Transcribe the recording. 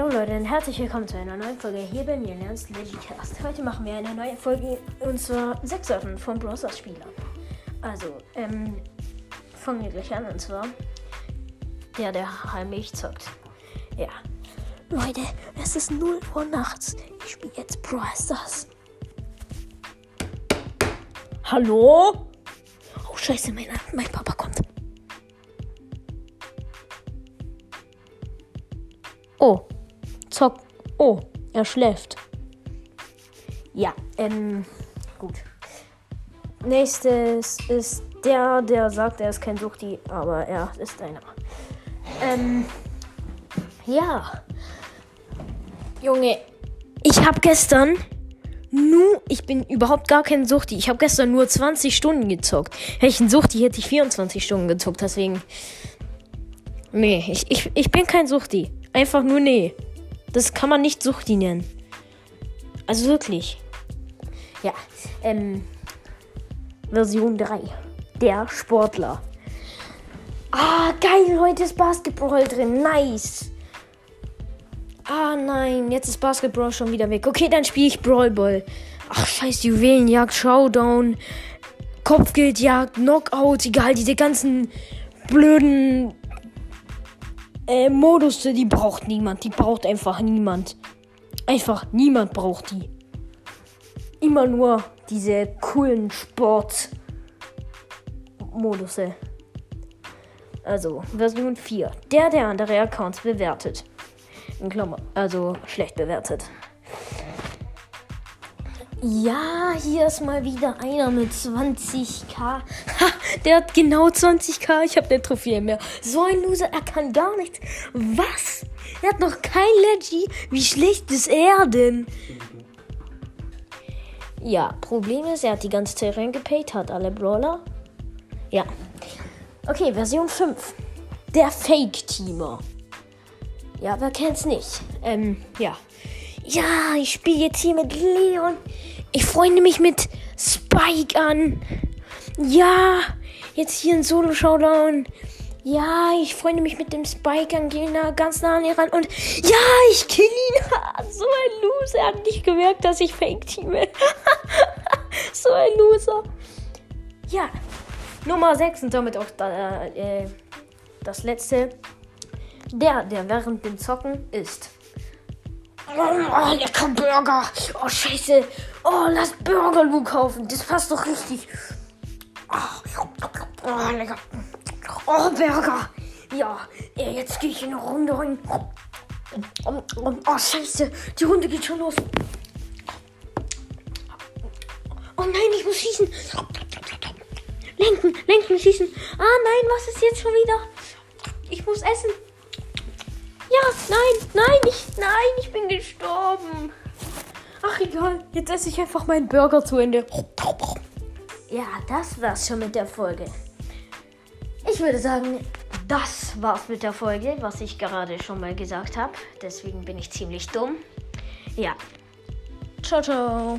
Jo Leute, und herzlich willkommen zu einer neuen Folge hier bei mir, Ernst Legicast. Heute machen wir eine neue Folge und zwar sechs Sachen von Browser Spielern. Also, ähm, fangen wir gleich an und zwar der, der heimlich zockt. Ja. Leute, es ist 0 Uhr nachts. Ich spiele jetzt Brawl. Hallo? Oh scheiße, mein, mein Papa kommt. Oh, zock. Oh, er schläft. Ja, ähm, gut. Nächstes ist der, der sagt, er ist kein Suchti, aber er ist einer. Ähm, ja. Junge, ich habe gestern nur, ich bin überhaupt gar kein Suchti. Ich habe gestern nur 20 Stunden gezockt. Hätte ich ein Suchti, hätte ich 24 Stunden gezockt. Deswegen, nee, ich, ich, ich bin kein Suchti. Einfach nur nee. Das kann man nicht Suchti nennen. Also wirklich. Ja, ähm, Version 3. Der Sportler. Ah, geil, heute ist Basketball drin. Nice. Ah, nein, jetzt ist Basketball schon wieder weg. Okay, dann spiele ich Brawl Ball. Ach, scheiß Juwelenjagd, Showdown, Kopfgeldjagd, Knockout, egal, diese ganzen blöden äh, Modus, die braucht niemand. Die braucht einfach niemand. Einfach niemand braucht die. Immer nur diese coolen Sport-Modusse. Also, Version 4. Der, der andere Accounts bewertet. In Klammer, also schlecht bewertet. Ja, hier ist mal wieder einer mit 20k. Ha, der hat genau 20k. Ich habe eine Trophäe mehr. So ein Loser, er kann gar nichts. Was? Er hat noch kein Leggy. Wie schlecht ist er denn? Ja, Problem ist, er hat die ganze Zeit reingepayt, hat alle Brawler. Ja. Okay, Version 5. Der Fake-Teamer. Ja, wer kennt's nicht? Ähm, ja. Ja, ich spiele jetzt hier mit Leon. Ich freunde mich mit Spike an. Ja, jetzt hier ein Solo-Showdown. Ja, ich freunde mich mit dem Spike an, nah, ganz nah an ihn ran und ja, ich kill ihn. so ein Loser. Er hat nicht gemerkt, dass ich Fake-Teame. so ein Loser. Ja, Nummer 6 und damit auch da, äh, das letzte. Der, der während dem Zocken ist. Oh, lecker Burger. Oh, scheiße. Oh, lass Burger Lu kaufen. Das passt doch richtig. Oh, oh lecker. Oh, Burger. Ja, jetzt gehe ich in eine Runde rein. Oh, scheiße. Die Runde geht schon los. Oh nein, ich muss schießen. Lenken, lenken, schießen. Ah nein, was ist jetzt schon wieder? Ich muss essen. Ja, nein, nein, ich, nein, ich bin gestorben. Ach egal, jetzt esse ich einfach meinen Burger zu Ende. Ja, das war's schon mit der Folge. Ich würde sagen, das war's mit der Folge, was ich gerade schon mal gesagt habe. Deswegen bin ich ziemlich dumm. Ja. Ciao, ciao.